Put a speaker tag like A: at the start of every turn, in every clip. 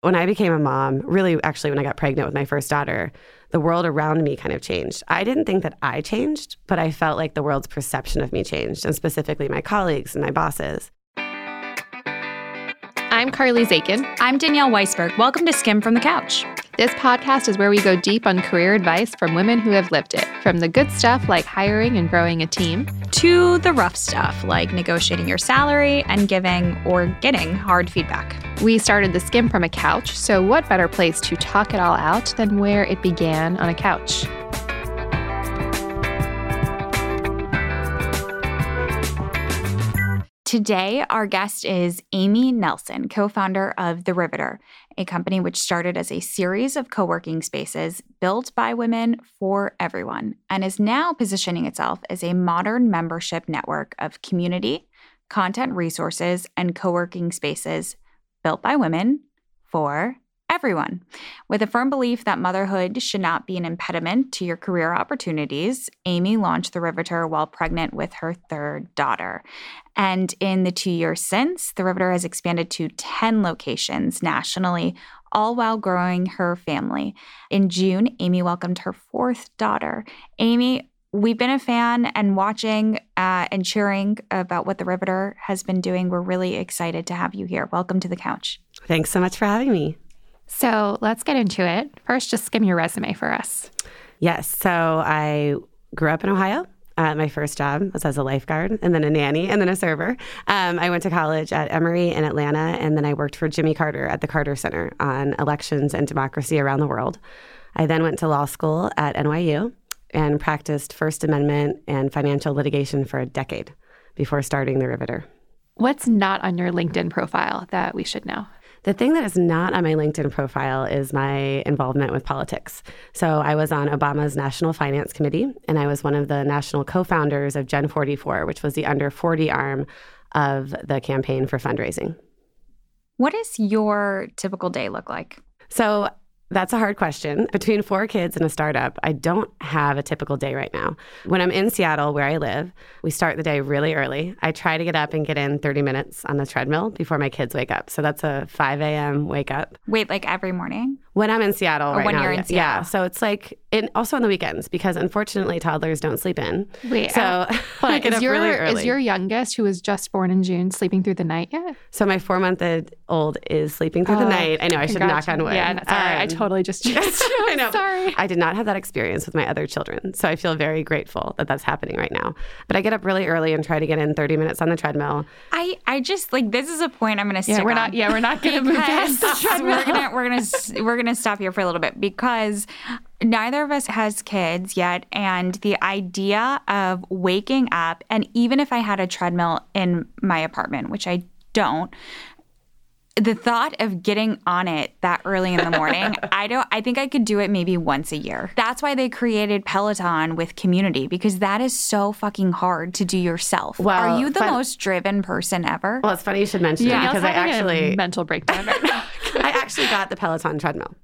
A: When I became a mom, really, actually, when I got pregnant with my first daughter, the world around me kind of changed. I didn't think that I changed, but I felt like the world's perception of me changed, and specifically my colleagues and my bosses.
B: I'm Carly Zakin.
C: I'm Danielle Weisberg. Welcome to Skimm'd from the Couch.
B: This podcast is where we go deep on career advice from women who have lived it, from the good stuff like hiring and growing a team,
C: to the rough stuff like negotiating your salary and giving or getting hard feedback.
B: We started the Skimm from a couch, so what better place to talk it all out than where it began on a couch?
C: Today, our guest is Amy Nelson, co founder of The Riveter, a company which started as a series of co working spaces built by women for everyone and is now positioning itself as a modern membership network of community, content resources, and co working spaces built by women for everyone. With a firm belief that motherhood should not be an impediment to your career opportunities, Amy launched The Riveter while pregnant with her third daughter. And in the two years since, The Riveter has expanded to 10 locations nationally, all while growing her family. In June, Amy welcomed her fourth daughter. Amy, we've been a fan and watching uh, and cheering about what the Riveter has been doing. We're really excited to have you here. Welcome to the couch.
A: Thanks so much for having me.
B: So let's get into it. First, just skim your resume for us.
A: Yes. So I grew up in Ohio. Uh, my first job was as a lifeguard and then a nanny and then a server. Um, I went to college at Emory in Atlanta and then I worked for Jimmy Carter at the Carter Center on elections and democracy around the world. I then went to law school at NYU and practiced First Amendment and financial litigation for a decade before starting The Riveter.
B: What's not on your LinkedIn profile that we should know?
A: The thing that is not on my LinkedIn profile is my involvement with politics. So I was on Obama's National Finance Committee, and I was one of the national co founders of Gen 44, which was the under 40 arm of the campaign for fundraising.
C: What does your typical day look like?
A: So that's a hard question. Between four kids and a startup, I don't have a typical day right now. When I'm in Seattle, where I live, we start the day really early. I try to get up and get in 30 minutes on the treadmill before my kids wake up. So that's a 5 a.m. wake up.
C: Wait, like every morning?
A: When I'm in Seattle,
C: or
A: right
C: when
A: now,
C: you're in
A: yeah.
C: Seattle.
A: Yeah. So it's like, in, also on the weekends because unfortunately toddlers don't sleep in.
B: Wait,
A: so
B: uh,
A: I get
B: Is
A: up
B: your,
A: really early.
B: is your youngest, who was just born in June, sleeping through the night yet?
A: so my four month old is sleeping through the
B: Oh,
A: night. I know I should knock on wood.
B: Yeah, no, sorry. I
A: Um,
B: totally just jinxed you.
A: I know.
B: Sorry.
A: I did not have that experience with my other children. So I feel very grateful that that's happening right now. But I get up really early and try to get in 30 minutes on the treadmill.
C: I, I just like this is a point I'm going to stick
B: Yeah, we're
C: on.
B: not. Yeah, we're not going to move past the treadmill.
C: we're gonna we're gonna s- we're gonna stop here for a little bit because neither of us has kids yet, and the idea of waking up and even if I had a treadmill in my apartment, which I don't. The thought of getting on it that early in the morning, I don't I think I could do it maybe once a year. That's why they created Peloton with community because that is so fucking hard to do yourself.
A: Well,
C: Are you the
A: fun-
C: most driven person ever?
A: Well, it's funny you should mention
B: Yeah,
A: it because I
B: having a
A: actually
B: mental breakdown right now.
A: I actually got the Peloton treadmill.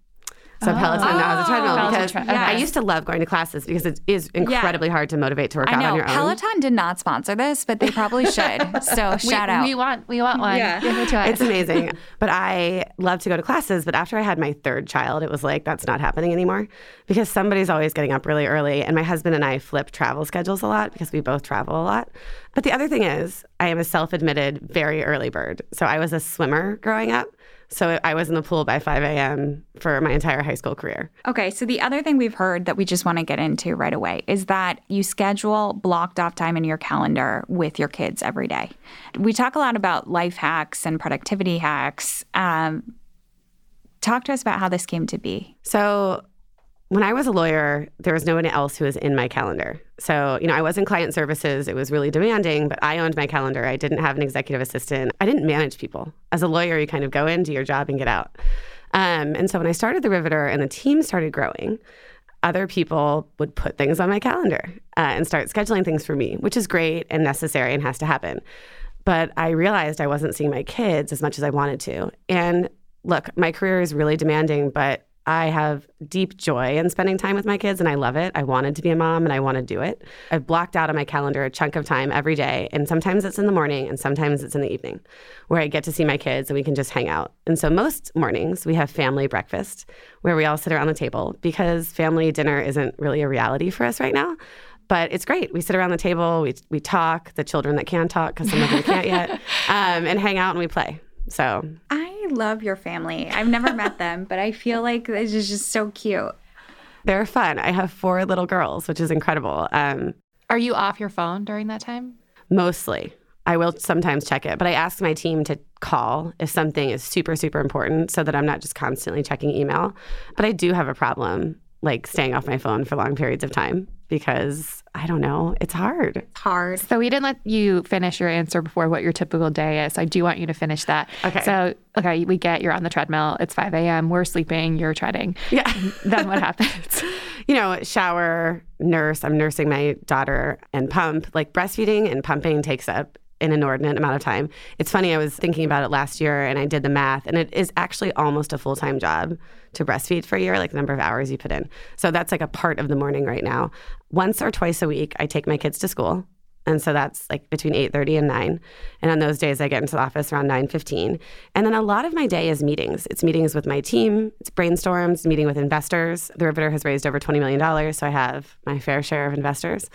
A: So oh. Peloton now has a treadmill
B: Peloton
A: because
B: tre-
A: I used to love going to classes because it is incredibly hard to motivate to work out on your own.
C: Peloton did not sponsor this, but they probably should. So
B: we,
C: shout out.
B: We want. We want one.
C: Yeah.
B: Give it to us.
A: It's amazing. but I love to go to classes. But after I had my third child, it was like, that's not happening anymore because somebody's always getting up really early. And my husband and I flip travel schedules a lot because we both travel a lot. But the other thing is, I am a self admitted very early bird. So I was a swimmer growing up. So I was in the pool by 5 a.m. for my entire high school career.
C: okay, so the other thing we've heard that we just want to get into right away is that you schedule blocked off time in your calendar with your kids every day. We talk a lot about life hacks and productivity hacks. Um, talk to us about how this came to be.
A: So when I was a lawyer, there was no one else who was in my calendar. So, you know, I was in client services. It was really demanding, but I owned my calendar. I didn't have an executive assistant. I didn't manage people. As a lawyer, you kind of go in, do your job, and get out. Um, and so when I started the Riveter and the team started growing, other people would put things on my calendar uh, and start scheduling things for me, which is great and necessary and has to happen. But I realized I wasn't seeing my kids as much as I wanted to. And look, my career is really demanding, but I have deep joy in spending time with my kids and I love it. I wanted to be a mom and I want to do it. I've blocked out on my calendar a chunk of time every day. And sometimes it's in the morning and sometimes it's in the evening where I get to see my kids and we can just hang out. And so most mornings we have family breakfast where we all sit around the table because family dinner isn't really a reality for us right now. But it's great. We sit around the table, we, we talk, the children that can talk because some of them can't yet, um, and hang out and we play. So
C: I love your family. I've never met them, but I feel like this is just so cute.
A: They're fun. I have four little girls, which is incredible. Um,
B: Are you off your phone during that time?
A: mostly. I will sometimes check it, but I ask my team to call if something is super, super important so that I'm not just constantly checking email. But I do have a problem like staying off my phone for long periods of time because I don't know, it's hard.
C: It's hard.
B: So we didn't let you finish your answer before what your typical day is. I do want you to finish that.
A: Okay.
B: So okay, we get you're on the treadmill. It's 5 a.m. We're sleeping. You're treading.
A: Yeah.
B: then what happens?
A: you know, shower, nurse. I'm nursing my daughter and pump. Like breastfeeding and pumping takes up an inordinate amount of time. It's funny, I was thinking about it last year and I did the math, and it is actually almost a full time job to breastfeed for a year, like the number of hours you put in. So that's like a part of the morning right now. Once or twice a week, I take my kids to school. And so that's like between 8:30 and 9. And on those days I get into the office around 9:15. And then a lot of my day is meetings. It's meetings with my team, it's brainstorms, meeting with investors. The Riveter has raised over 20 million dollars, so I have my fair share of investors.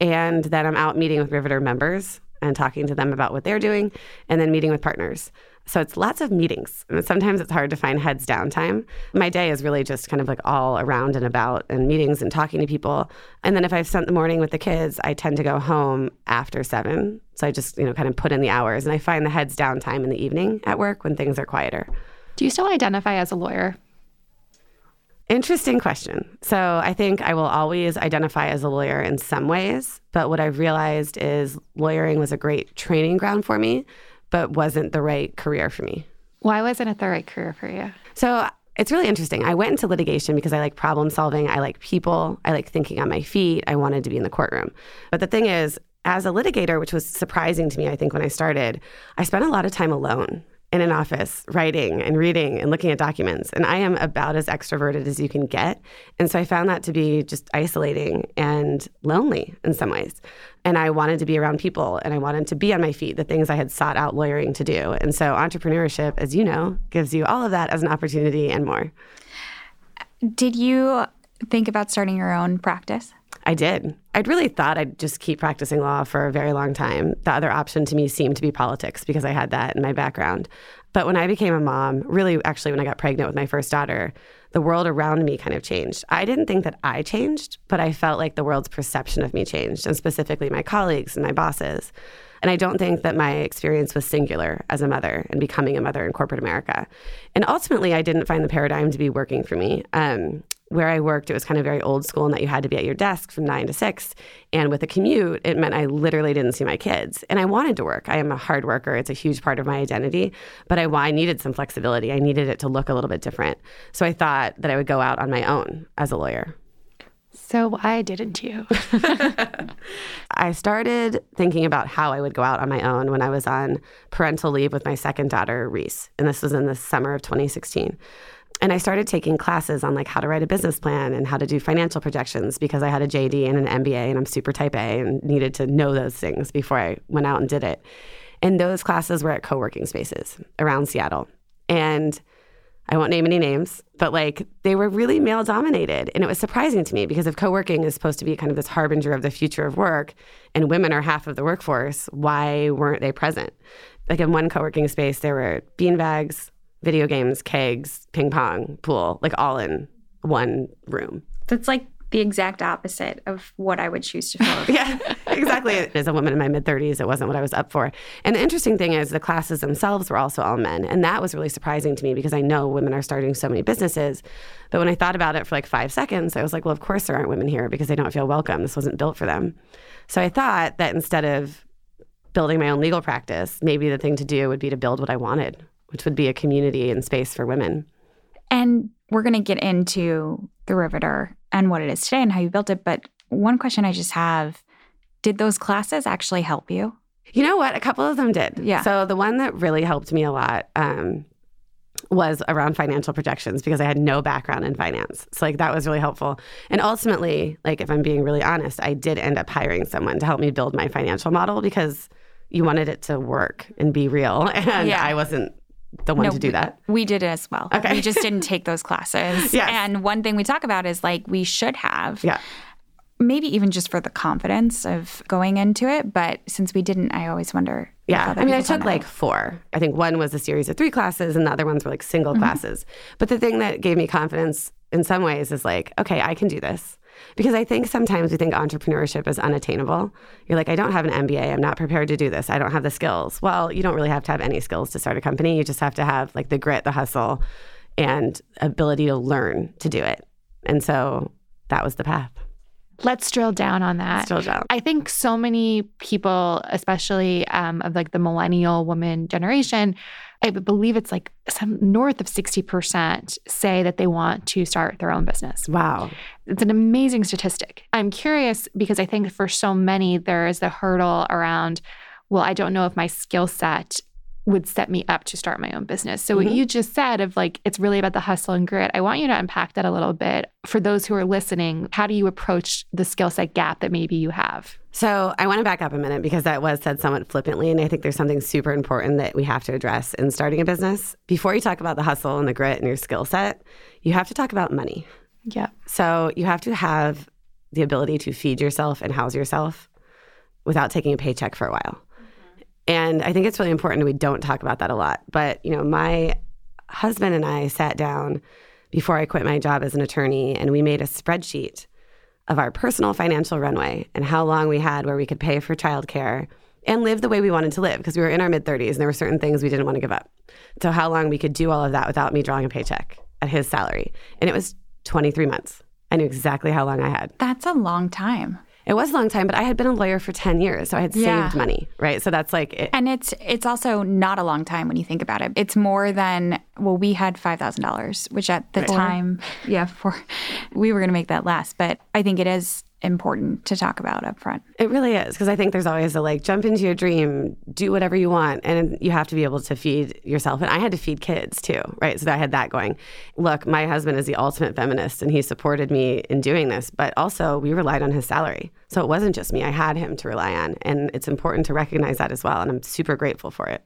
A: And then I'm out meeting with Riveter members and talking to them about what they're doing and then meeting with partners. So it's lots of meetings. And sometimes it's hard to find heads down time. My day is really just kind of like all around and about and meetings and talking to people. And then if I've spent the morning with the kids, I tend to go home after seven. So I just, you know, kind of put in the hours and I find the heads down time in the evening at work when things are quieter.
B: Do you still identify as a lawyer?
A: Interesting question. So I think I will always identify as a lawyer in some ways, but what I've realized is lawyering was a great training ground for me, but wasn't the right career for me.
B: Why wasn't it the right career for you?
A: So it's really interesting. I went into litigation because I like problem solving, I like people, I like thinking on my feet, I wanted to be in the courtroom. But the thing is, as a litigator, which was surprising to me, I think, when I started, I spent a lot of time alone in an office writing and reading and looking at documents. And I am about as extroverted as you can get. And so I found that to be just isolating and lonely in some ways. And I wanted to be around people and I wanted to be on my feet, the things I had sought out lawyering to do. And so entrepreneurship, as you know, gives you all of that as an opportunity and more.
C: Did you think about starting your own practice?
A: I did. I'd really thought I'd just keep practicing law for a very long time. The other option to me seemed to be politics because I had that in my background. But when I became a mom, really, actually, when I got pregnant with my first daughter, the world around me kind of changed. I didn't think that I changed, but I felt like the world's perception of me changed, and specifically my colleagues and my bosses. And I don't think that my experience was singular as a mother and becoming a mother in corporate America. And ultimately, I didn't find the paradigm to be working for me. Um, where I worked, it was kind of very old school in that you had to be at your desk from nine to six. And with a commute, it meant I literally didn't see my kids. And I wanted to work. I am a hard worker, it's a huge part of my identity. But I, I needed some flexibility. I needed it to look a little bit different. So I thought that I would go out on my own as a lawyer.
B: So why didn't you?
A: I started thinking about how I would go out on my own when I was on parental leave with my second daughter, Reese. And this was in the summer of 2016. And I started taking classes on like how to write a business plan and how to do financial projections because I had a JD and an MBA and I'm super type A and needed to know those things before I went out and did it. And those classes were at co working spaces around Seattle. And I won't name any names, but like they were really male dominated. And it was surprising to me because if co working is supposed to be kind of this harbinger of the future of work and women are half of the workforce, why weren't they present? Like in one co working space, there were beanbags, video games, kegs, ping pong, pool, like all in one room.
C: That's like the exact opposite of what I would choose to fill.
A: yeah, exactly. As a woman in my mid 30s, it wasn't what I was up for. And the interesting thing is, the classes themselves were also all men. And that was really surprising to me because I know women are starting so many businesses. But when I thought about it for like five seconds, I was like, well, of course there aren't women here because they don't feel welcome. This wasn't built for them. So I thought that instead of building my own legal practice, maybe the thing to do would be to build what I wanted, which would be a community and space for women.
C: And we're going to get into the Riveter and what it is today and how you built it. But one question I just have did those classes actually help you?
A: You know what? A couple of them did.
C: Yeah.
A: So the one that really helped me a lot um, was around financial projections because I had no background in finance. So like that was really helpful. And ultimately, like if I'm being really honest, I did end up hiring someone to help me build my financial model because you wanted it to work and be real and
C: Yeah.
A: I wasn't the one
C: No,
A: to do that.
C: We did it as well.
A: Okay.
C: We just didn't take those classes.
A: Yes.
C: And one thing we talk about is like we should have.
A: Yeah.
C: Maybe even just for the confidence of going into it. But since we didn't, I always wonder.
A: Yeah. I mean, I took
C: know.
A: like four. I think one was a series of three classes and the other ones were like single
C: Mm-hmm.
A: classes. But the thing that gave me confidence in some ways is like, okay, I can do this. Because I think sometimes we think entrepreneurship is unattainable. You're like, I don't have an MBA. I'm not prepared to do this. I don't have the skills. Well, you don't really have to have any skills to start a company. You just have to have like the grit, the hustle, and ability to learn to do it. And so that was the path.
B: Let's drill down on that.
A: Still down.
B: I think so many people, especially um, of like the millennial woman generation, I believe it's like some north of 60% say that they want to start their own business.
A: Wow.
B: It's an amazing statistic. I'm curious because I think for so many, there is the hurdle around, well, I don't know if my skill set would set me up to start my own business. So, what
A: Mhm.
B: you just said of like, it's really about the hustle and grit. I want you to unpack that a little bit. For those who are listening, how do you approach the skill set gap that maybe you have?
A: So I want to back up a minute because that was said somewhat flippantly. And I think there's something super important that we have to address in starting a business. Before you talk about the hustle and the grit and your skill set, you have to talk about money.
B: Yeah.
A: So you have to have the ability to feed yourself and house yourself without taking a paycheck for a while. And I think it's really important we don't talk about that a lot. But, you know, my husband and I sat down before I quit my job as an attorney and we made a spreadsheet of our personal financial runway and how long we had where we could pay for childcare and live the way we wanted to live because we were in our mid 30s and there were certain things we didn't want to give up. So, how long we could do all of that without me drawing a paycheck at his salary. And it was 23 months. I knew exactly how long I had.
C: That's a long time.
A: It was a long time, but I had been a lawyer for 10 years. So I had
C: Yeah.
A: saved money, right? So that's like, it,
C: And it's it's also not a long time when you think about it. It's more than well, we had five thousand dollars, which at the
A: Right.
C: time, yeah, for we were going to make that last. But I think it is important to talk about up front.
A: it really is. Because I think there's always a like, jump into your dream, do whatever you want. And you have to be able to feed yourself. And I had to feed kids too, right? So I had that going. Look, my husband is the ultimate feminist and he supported me in doing this, but also we relied on his salary. So it wasn't just me, I had him to rely on. And it's important to recognize that as well. And I'm super grateful for it.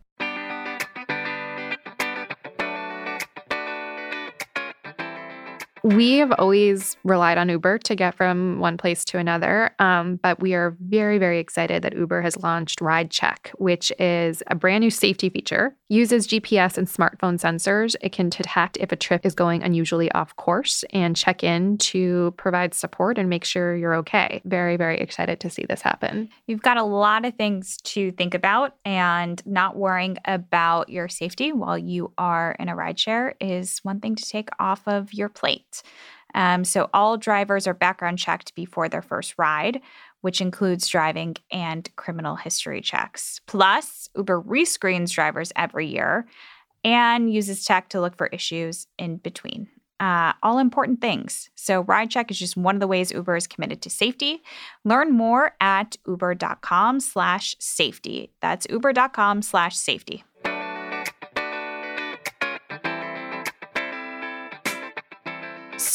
B: We have always relied on Uber to get from one place to another, um, but we are very, very excited that Uber has launched Ride Check, which is a brand new safety feature. Uses GPS and smartphone sensors. It can detect if a trip is going unusually off course and check in to provide support and make sure you're okay. Very, very excited to see this happen.
C: You've got a lot of things to think about, and not worrying about your safety while you are in a rideshare is one thing to take off of your plate. Um, so, all drivers are background checked before their first ride, which includes driving and criminal history checks. Plus, Uber rescreens drivers every year and uses tech to look for issues in between. Uh, all important things. So, Ride Check is just one of the ways Uber is committed to safety. Learn more at uber.com slash safety. That's uber.com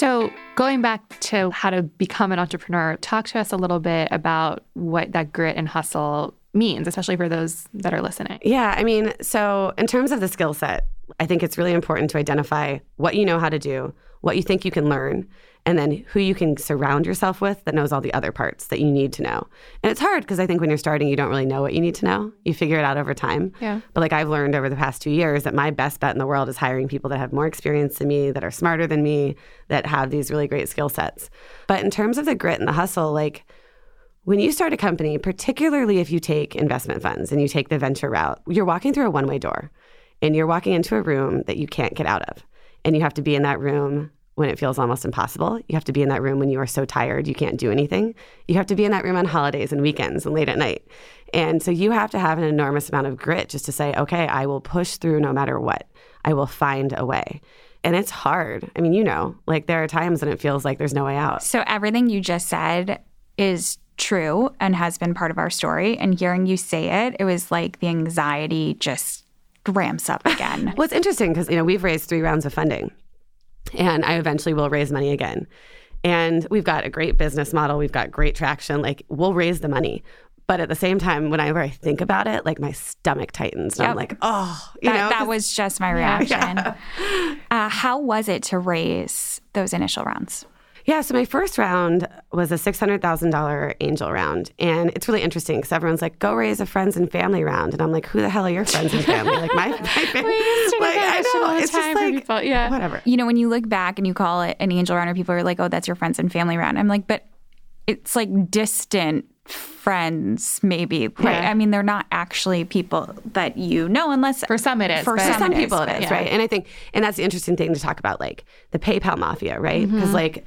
B: So, going back to how to become an entrepreneur, talk to us a little bit about what that grit and hustle means, especially for those that are listening.
A: Yeah, I mean, so in terms of the skill set, I think it's really important to identify what you know how to do, what you think you can learn, and then who you can surround yourself with that knows all the other parts that you need to know. And it's hard because I think when you're starting, you don't really know what you need to know. You figure it out over time.
B: Yeah.
A: But like I've learned over the past two years that my best bet in the world is hiring people that have more experience than me, that are smarter than me, that have these really great skill sets. But in terms of the grit and the hustle, like when you start a company, particularly if you take investment funds and you take the venture route, you're walking through a one way door and you're walking into a room that you can't get out of. And you have to be in that room when it feels almost impossible. You have to be in that room when you are so tired you can't do anything. You have to be in that room on holidays and weekends and late at night. And so you have to have an enormous amount of grit just to say, okay, I will push through no matter what. I will find a way. And it's hard. I mean, you know, like there are times when it feels like there's no way out.
C: So, everything you just said is true and has been part of our story. And hearing you say it, it was like the anxiety just ramps up again?
A: well, it's interesting because you know we've raised three rounds of funding, and I eventually will raise money again. And we've got a great business model. We've got great traction. Like we'll raise the money. But at the same time, whenever I think about it, like my stomach tightens. And I'm like, oh, you
C: that,
A: know,
C: that was just my reaction. Uh, how was it to raise those initial rounds?
A: Yeah, so my first round was a $600,000 angel round. And it's really interesting because everyone's like, go raise a friends and family round. And I'm like, who the hell are your friends and family? Like, my, my family. like, I know. It's just like,
B: yeah.
A: whatever.
C: You know, when you look back and you call it an angel round, or people are like, "Oh, that's your friends and family round." I'm like, but it's like distant friends, maybe. Right?
A: Yeah.
C: I mean, they're not actually people that you know, unless
B: For some it is.
C: For some
A: For some
C: it is,
A: people, it
C: but
A: is,
B: yeah.
A: right? And I think, and that's the interesting thing to talk about, like the PayPal mafia, right? Because, mm-hmm. like,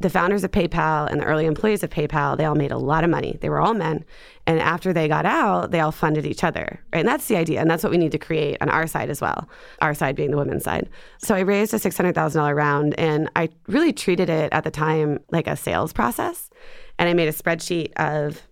A: the founders of PayPal and the early employees of PayPal, they all made a lot of money. They were all men. And after they got out, they all funded each other, right? And that's the idea. And that's what we need to create on our side as well, our side being the women's side. So I raised a $600,000 round and I really treated it at the time like a sales process. And I made a spreadsheet of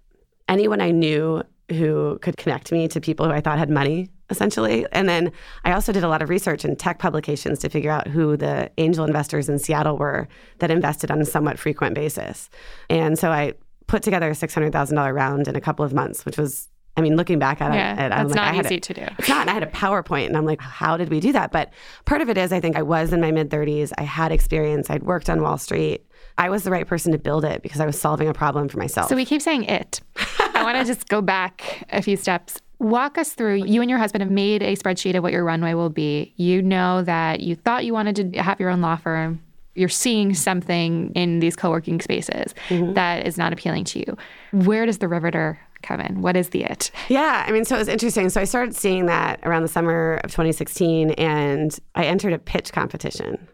A: anyone I knew who could connect me to people who I thought had money, essentially. And then I also did a lot of research in tech publications to figure out who the angel investors in Seattle were that invested on a somewhat frequent basis. And so I put together a $600,000 round in a couple of months, which was, I mean, looking back at
B: Yeah,
A: it, I'm
B: that's
A: like,
B: not
A: I had
B: easy
A: a-
B: to do.
A: It's not. And I had a PowerPoint, and I'm like, how did we do that? But part of it is, I think I was in my mid 30s. I had experience. I'd worked on Wall Street. I was the right person to build it because I was solving a problem for myself.
B: So we keep saying it. I want to just go back a few steps. Walk us through. You and your husband have made a spreadsheet of what your runway will be. You know that you thought you wanted to have your own law firm. You're seeing something in these co working spaces mm-hmm. that is not appealing to you. Where does the Riveter come in? What is the it?
A: Yeah, I mean, so it was interesting. So I started seeing that around the summer of 2016, and I entered a pitch competition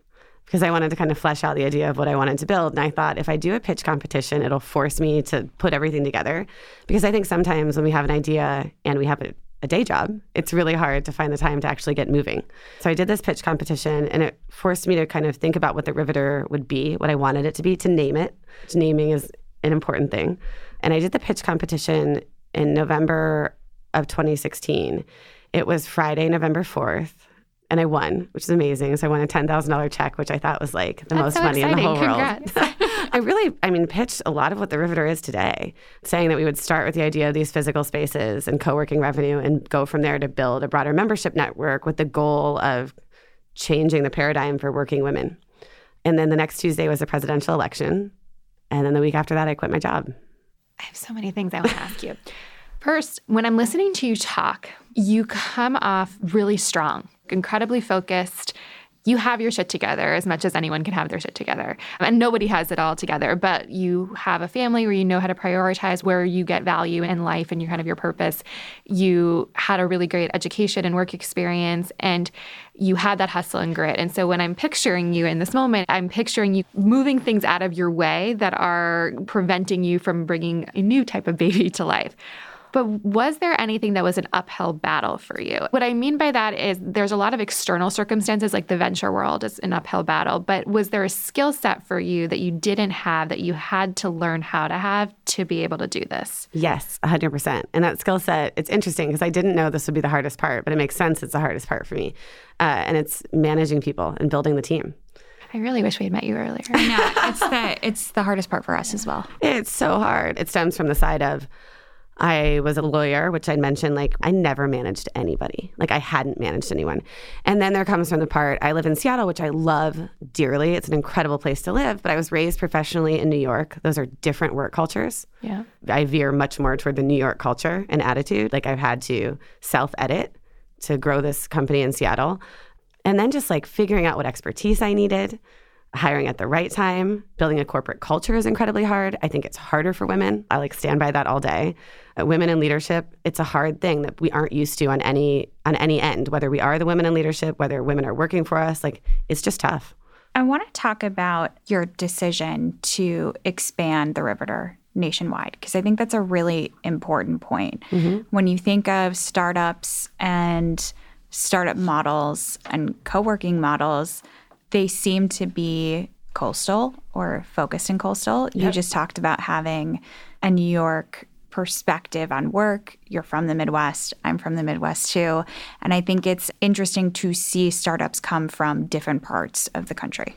A: because I wanted to kind of flesh out the idea of what I wanted to build. And I thought if I do a pitch competition, it'll force me to put everything together. Because I think sometimes when we have an idea and we have a, a day job, it's really hard to find the time to actually get moving. So I did this pitch competition, and it forced me to kind of think about what the Riveter would be, what I wanted it to be, to name it. Naming is an important thing. And I did the pitch competition in November of 2016. It was Friday, November 4th. And I won, which is amazing. So I won a ten thousand dollar check, which I thought was like the
B: That's
A: most
B: so
A: money in the
B: exciting.
A: whole
B: Congrats.
A: world. I really, I mean, pitched a lot of what the Riveter is today, saying that we would start with the idea of these physical spaces and co working revenue and go from there to build a broader membership network with the goal of changing the paradigm for working women. And then the next Tuesday was the presidential election. And then the week after that, I quit my job.
B: I have so many things I want to ask you. First, when I'm listening to you talk, you come off really strong, incredibly focused. You have your shit together as much as anyone can have their shit together. And nobody has it all together, but you have a family where you know how to prioritize where you get value in life and your kind of your purpose. You had a really great education and work experience and you had that hustle and grit. And so when I'm picturing you in this moment, I'm picturing you moving things out of your way that are preventing you from bringing a new type of baby to life. But was there anything that was an uphill battle for you? What I mean by that is there's a lot of external circumstances, like the venture world is an uphill battle. But was there a skill set for you that you didn't have that you had to learn how to have to be able to do this?
A: Yes, 100%. And that skill set, it's interesting because I didn't know this would be the hardest part, but it makes sense it's the hardest part for me. Uh, and it's managing people and building the team.
B: I really wish we had met you earlier.
C: Yeah, it's the it's the hardest part for us as well.
A: It's so hard. It stems from the side of I was a lawyer, which I'd mentioned, like I never managed anybody. Like I hadn't managed anyone. And then there comes from the part I live in Seattle, which I love dearly. It's an incredible place to live, but I was raised professionally in New York. Those are different work cultures.
B: Yeah.
A: I veer much more toward the New York culture and attitude. Like I've had to self edit to grow this company in Seattle. And then just like figuring out what expertise I needed, hiring at the right time, building a corporate culture is incredibly hard. I think it's harder for women. I like stand by that all day. Women in leadership, it's a hard thing that we aren't used to on any on any end, whether we are the women in leadership, whether women are working for us, like it's just tough.
C: I want to talk about your decision to expand the Riveter nationwide because I think that's a really important point. Mm-hmm. When you think of startups and startup models and co-working models, they seem to be coastal or focused in coastal. You just talked about having a New York perspective on work. You're from the Midwest. I'm from the Midwest too. And I think it's interesting to see startups come from different parts of the country.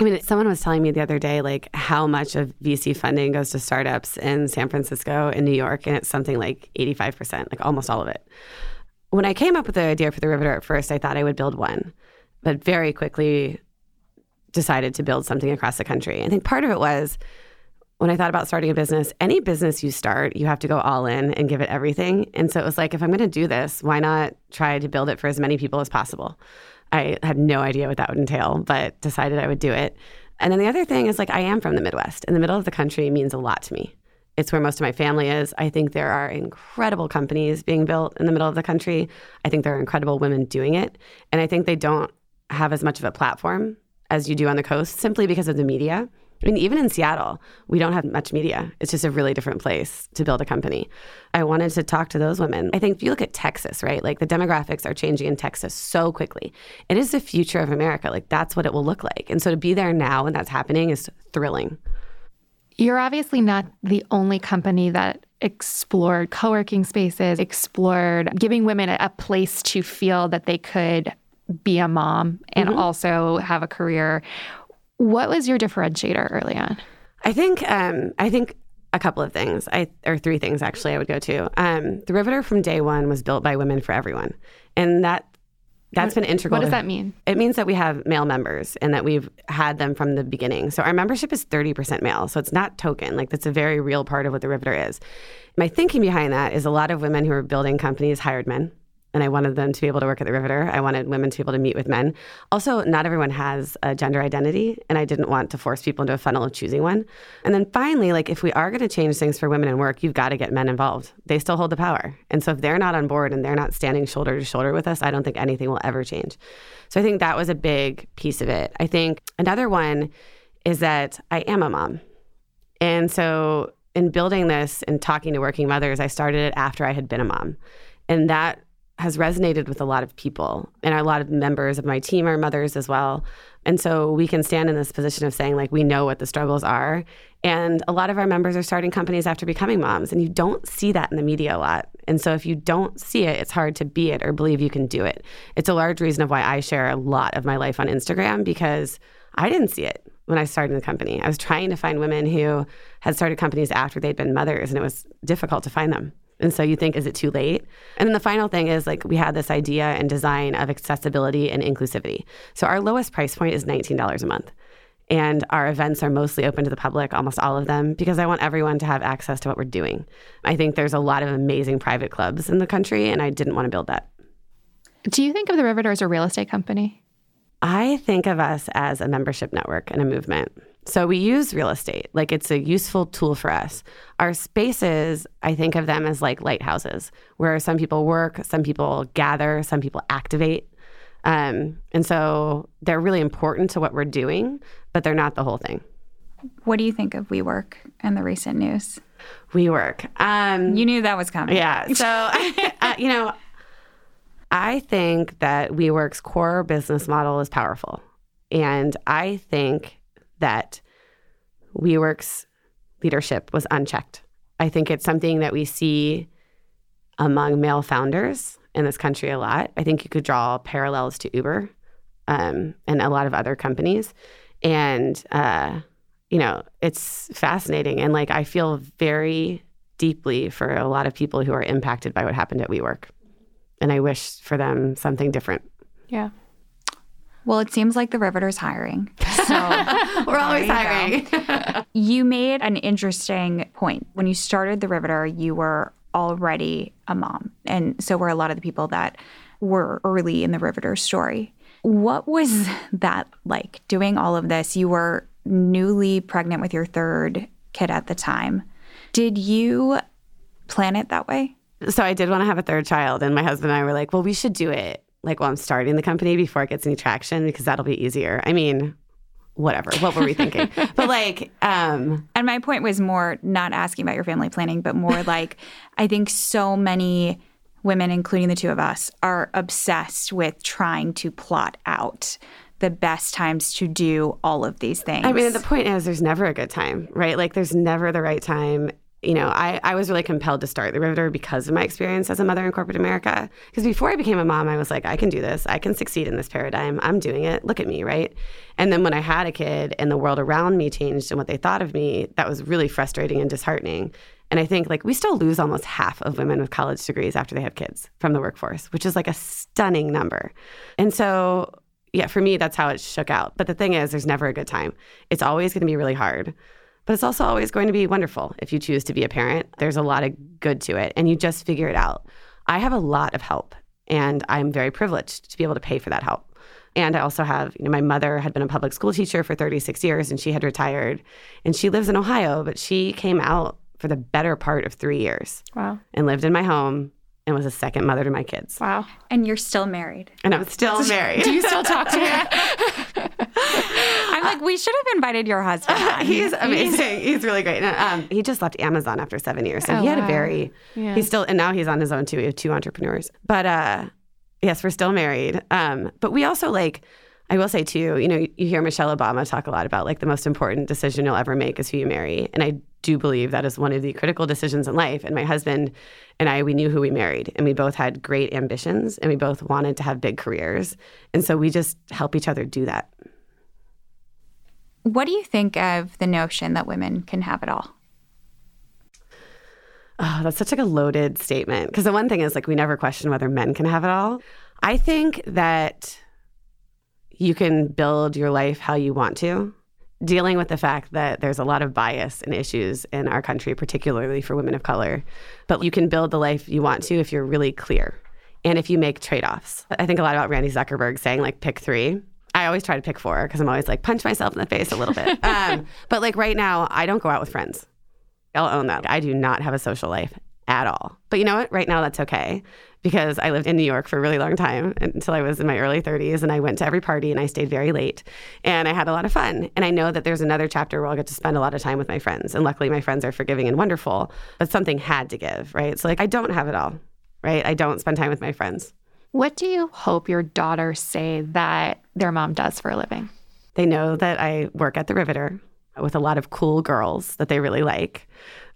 A: I mean, someone was telling me the other day, like, how much of VC funding goes to startups in San Francisco and New York, and it's something like 85%, like almost all of it. When I came up with the idea for the Riveter at first, I thought I would build one, but very quickly decided to build something across the country. I think part of it was when I thought about starting a business, any business you start, you have to go all in and give it everything. And so it was like, if I'm going to do this, why not try to build it for as many people as possible? I had no idea what that would entail, but decided I would do it. And then the other thing is like I am from the Midwest, and the middle of the country means a lot to me. It's where most of my family is. I think there are incredible companies being built in the middle of the country. I think there are incredible women doing it. And I think they don't have as much of a platform as you do on the coast simply because of the media. I mean, even in Seattle, we don't have much media. It's just a really different place to build a company. I wanted to talk to those women. I think if you look at Texas, right, like the demographics are changing in Texas so quickly. It is the future of America. Like that's what it will look like. And so to be there now when that's happening is thrilling.
B: You're obviously not the only company that explored co working spaces, explored giving women a place to feel that they could be a mom and mm-hmm. also have a career. What was your differentiator early on?
A: I think um, I think a couple of things. I or three things actually. I would go to. Um, the Riveter from day one was built by women for everyone, and that that's been integral.
B: What does that mean?
A: It means that we have male members and that we've had them from the beginning. So our membership is 30% male. So it's not token. Like that's a very real part of what the Riveter is. My thinking behind that is a lot of women who are building companies hired men and I wanted them to be able to work at the Riveter. I wanted women to be able to meet with men. Also, not everyone has a gender identity, and I didn't want to force people into a funnel of choosing one. And then finally, like if we are going to change things for women in work, you've got to get men involved. They still hold the power. And so if they're not on board and they're not standing shoulder to shoulder with us, I don't think anything will ever change. So I think that was a big piece of it. I think another one is that I am a mom. And so in building this and talking to working mothers, I started it after I had been a mom. And that has resonated with a lot of people and a lot of members of my team are mothers as well. And so we can stand in this position of saying like we know what the struggles are. And a lot of our members are starting companies after becoming moms and you don't see that in the media a lot. And so if you don't see it it's hard to be it or believe you can do it. It's a large reason of why i share a lot of my life on instagram because i didn't see it when i started the company. I was trying to find women who had started companies after they'd been mothers and it was difficult to find them and so you think, is it too late? And then the final thing is like we had this idea and design of accessibility and inclusivity. So our lowest price point is $19 a month. And our events are mostly open to the public, almost all of them, because I want everyone to have access to what we're doing. I think there's a lot of amazing private clubs in the country, and I didn't want to build that.
B: Do you think of the Riveter as a real estate company?
A: I think of us as a membership network and a movement. So we use real estate. Like it's a useful tool for us. Our spaces, I think of them as like lighthouses where some people work, some people gather, some people activate. Um, and so they're really important to what we're doing, but they're not the whole thing.
C: What do you think of WeWork and the recent news?
A: WeWork. Um,
C: you knew that was coming.
A: Yeah. So, uh, you know, I think that WeWork's core business model is powerful. And I think that WeWork's leadership was unchecked. I think it's something that we see among male founders in this country a lot. I think you could draw parallels to Uber um, and a lot of other companies. And, uh, you know, it's fascinating. And like, I feel very deeply for a lot of people who are impacted by what happened at WeWork. And I wish for them something different.
B: Yeah.
C: Well, it seems like the Riveter's hiring. So
A: we're always hiring.
C: you made an interesting point. When you started the Riveter, you were already a mom. And so were a lot of the people that were early in the Riveter story. What was that like doing all of this? You were newly pregnant with your third kid at the time. Did you plan it that way?
A: So I did want to have a third child, and my husband and I were like, well, we should do it like while I'm starting the company before it gets any traction because that'll be easier. I mean, whatever. What were we thinking? but like, um,
C: and my point was more not asking about your family planning, but more like, I think so many women, including the two of us, are obsessed with trying to plot out the best times to do all of these things.
A: I mean, the point is, there's never a good time, right? Like, there's never the right time you know, I, I was really compelled to start the Riveter because of my experience as a mother in corporate America. Because before I became a mom, I was like, I can do this. I can succeed in this paradigm. I'm doing it. Look at me, right? And then when I had a kid and the world around me changed and what they thought of me, that was really frustrating and disheartening. And I think like we still lose almost half of women with college degrees after they have kids from the workforce, which is like a stunning number. And so, yeah, for me, that's how it shook out. But the thing is, there's never a good time. It's always going to be really hard. But it's also always going to be wonderful if you choose to be a parent. There's a lot of good to it, and you just figure it out. I have a lot of help, and I'm very privileged to be able to pay for that help. And I also have, you know, my mother had been a public school teacher for 36 years and she had retired. And she lives in Ohio, but she came out for the better part of three years.
B: Wow.
A: And lived in my home and was a second mother to my kids.
B: Wow.
C: And you're still married.
A: And I'm still married.
B: Do you still talk to her?
C: I'm like, we should have invited your husband. on.
A: he's amazing. He's really great. And, um, he just left Amazon after seven years, so
B: Oh,
A: he had
B: wow.
A: a very.
B: Yeah.
A: He's still, and now he's on his own too. We have two entrepreneurs. But uh, yes, we're still married. Um, but we also like. I will say too, you know, you, you hear Michelle Obama talk a lot about like the most important decision you'll ever make is who you marry, and I do believe that is one of the critical decisions in life. And my husband and I, we knew who we married, and we both had great ambitions, and we both wanted to have big careers, and so we just help each other do that.
C: What do you think of the notion that women can have it all?
A: Oh, that's such like a loaded statement. Because the one thing is like we never question whether men can have it all. I think that you can build your life how you want to, dealing with the fact that there's a lot of bias and issues in our country, particularly for women of color. But you can build the life you want to if you're really clear and if you make trade offs. I think a lot about Randy Zuckerberg saying like pick three. I always try to pick four because I'm always like punch myself in the face a little bit. um, but like right now, I don't go out with friends. I'll own that. I do not have a social life at all. But you know what? Right now, that's okay because I lived in New York for a really long time until I was in my early 30s. And I went to every party and I stayed very late and I had a lot of fun. And I know that there's another chapter where I'll get to spend a lot of time with my friends. And luckily, my friends are forgiving and wonderful, but something had to give, right? So, like, I don't have it all, right? I don't spend time with my friends.
B: What do you hope your daughters say that their mom does for a living?
A: They know that I work at the Riveter with a lot of cool girls that they really like.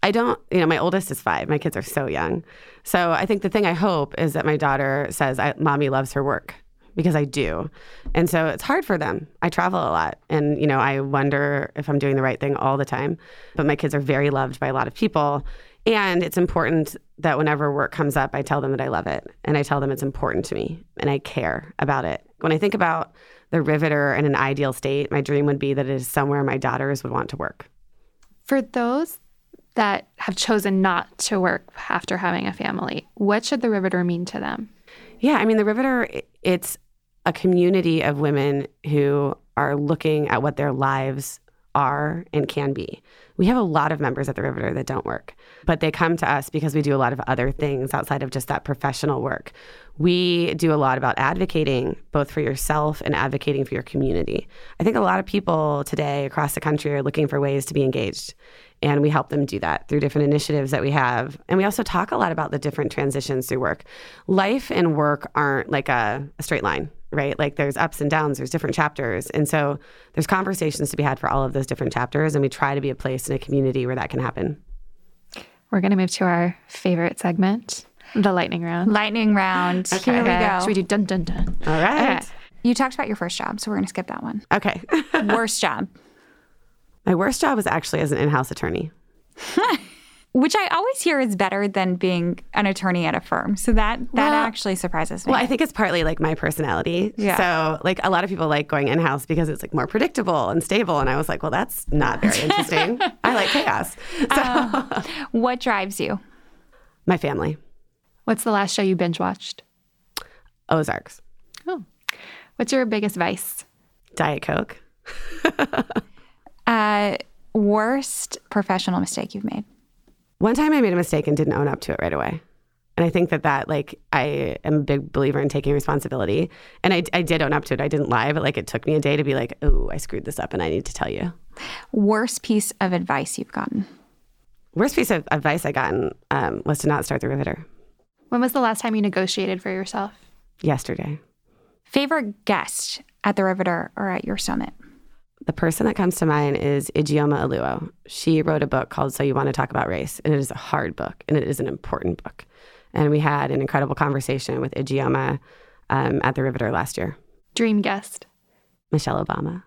A: I don't, you know, my oldest is five. My kids are so young. So I think the thing I hope is that my daughter says, Mommy loves her work because I do. And so it's hard for them. I travel a lot and, you know, I wonder if I'm doing the right thing all the time. But my kids are very loved by a lot of people. And it's important that whenever work comes up, I tell them that I love it and I tell them it's important to me and I care about it. When I think about the Riveter in an ideal state, my dream would be that it is somewhere my daughters would want to work.
B: For those that have chosen not to work after having a family, what should the Riveter mean to them?
A: Yeah, I mean, the Riveter, it's a community of women who are looking at what their lives are and can be. We have a lot of members at the Riveter that don't work, but they come to us because we do a lot of other things outside of just that professional work. We do a lot about advocating both for yourself and advocating for your community. I think a lot of people today across the country are looking for ways to be engaged. And we help them do that through different initiatives that we have. And we also talk a lot about the different transitions through work. Life and work aren't like a, a straight line, right? Like there's ups and downs, there's different chapters. And so there's conversations to be had for all of those different chapters. And we try to be a place in a community where that can happen.
B: We're going to move to our favorite segment, the lightning round.
C: Lightning round.
A: Okay.
C: Here we go.
B: Should we do dun dun dun?
A: All right.
B: Okay.
C: you talked about your first job, so we're going to skip that one.
A: Okay.
C: Worst job,
A: My worst job was actually as an in house attorney.
C: which I always hear is better than being an attorney at a firm. So that that
A: Well-
C: actually surprises me.
A: Well, I think it's partly like my personality.
C: Yeah.
A: So, like, a lot of people like going in house because it's like more predictable and stable. And I was like, well, that's not very interesting. I like chaos. So, um,
C: what drives you?
A: my family,
B: What's the last show you binge watched?
A: Ozarks,
B: Oh. What's your biggest vice?
A: Diet Coke.
C: Uh, worst professional mistake you've made?
A: One time I made a mistake and didn't own up to it right away. And I think that that, like, I am a big believer in taking responsibility. And I, I did own up to it. I didn't lie, but like, it took me a day to be like, oh, I screwed this up and I need to tell you.
C: Worst piece of advice you've gotten?
A: Worst piece of advice I gotten um, was to not start the Riveter
B: When was the last time you negotiated for yourself?
A: yesterday.
C: Favorite guest at the Riveter or at your summit?
A: The person that comes to mind is Ijeoma Oluo. She wrote a book called So You Want to Talk About Race, and it is a hard book, and it is an important book. And we had an incredible conversation with Ijeoma um, at the Riveter last year.
B: Dream guest.
A: Michelle Obama.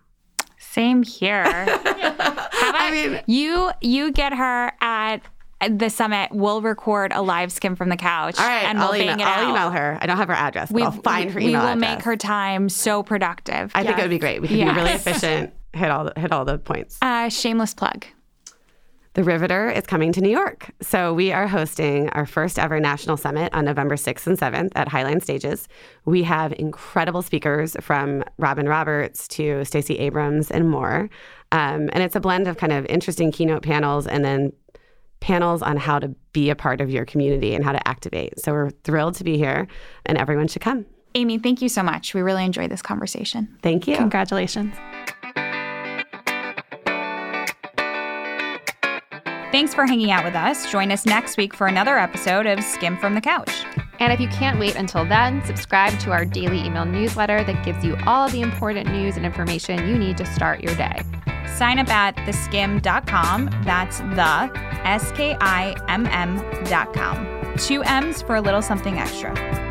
C: Same here. I mean, you you get her at the summit. We'll record a live Skimm'd from the couch.
A: All right,
C: and
A: I'll,
C: we'll
A: email,
C: it
A: I'll
C: out.
A: email her. I don't have her address, but I'll find her email.
C: we will
A: address.
C: make her time so productive.
A: I think it would be great. We could
C: Yes.
A: be really efficient. Hit all the, hit all the points.
C: Uh, shameless plug.
A: The Riveter is coming to New York. So we are hosting our first ever national summit on November 6th and 7th at Highline Stages. We have incredible speakers from Robin Roberts to Stacey Abrams and more. Um, and it's a blend of kind of interesting keynote panels and then panels on how to be a part of your community and how to activate. So we're thrilled to be here and everyone should come.
C: Amy, thank you so much. We really enjoyed this conversation.
A: Thank you.
B: Congratulations.
C: Thanks for hanging out with us. Join us next week for another episode of Skimm'd from the Couch.
B: And if you can't wait until then, subscribe to our daily email newsletter that gives you all the important news and information you need to start your day.
C: Sign up at theskimm.com. That's the S K I M M.com. Two M's for a little something extra.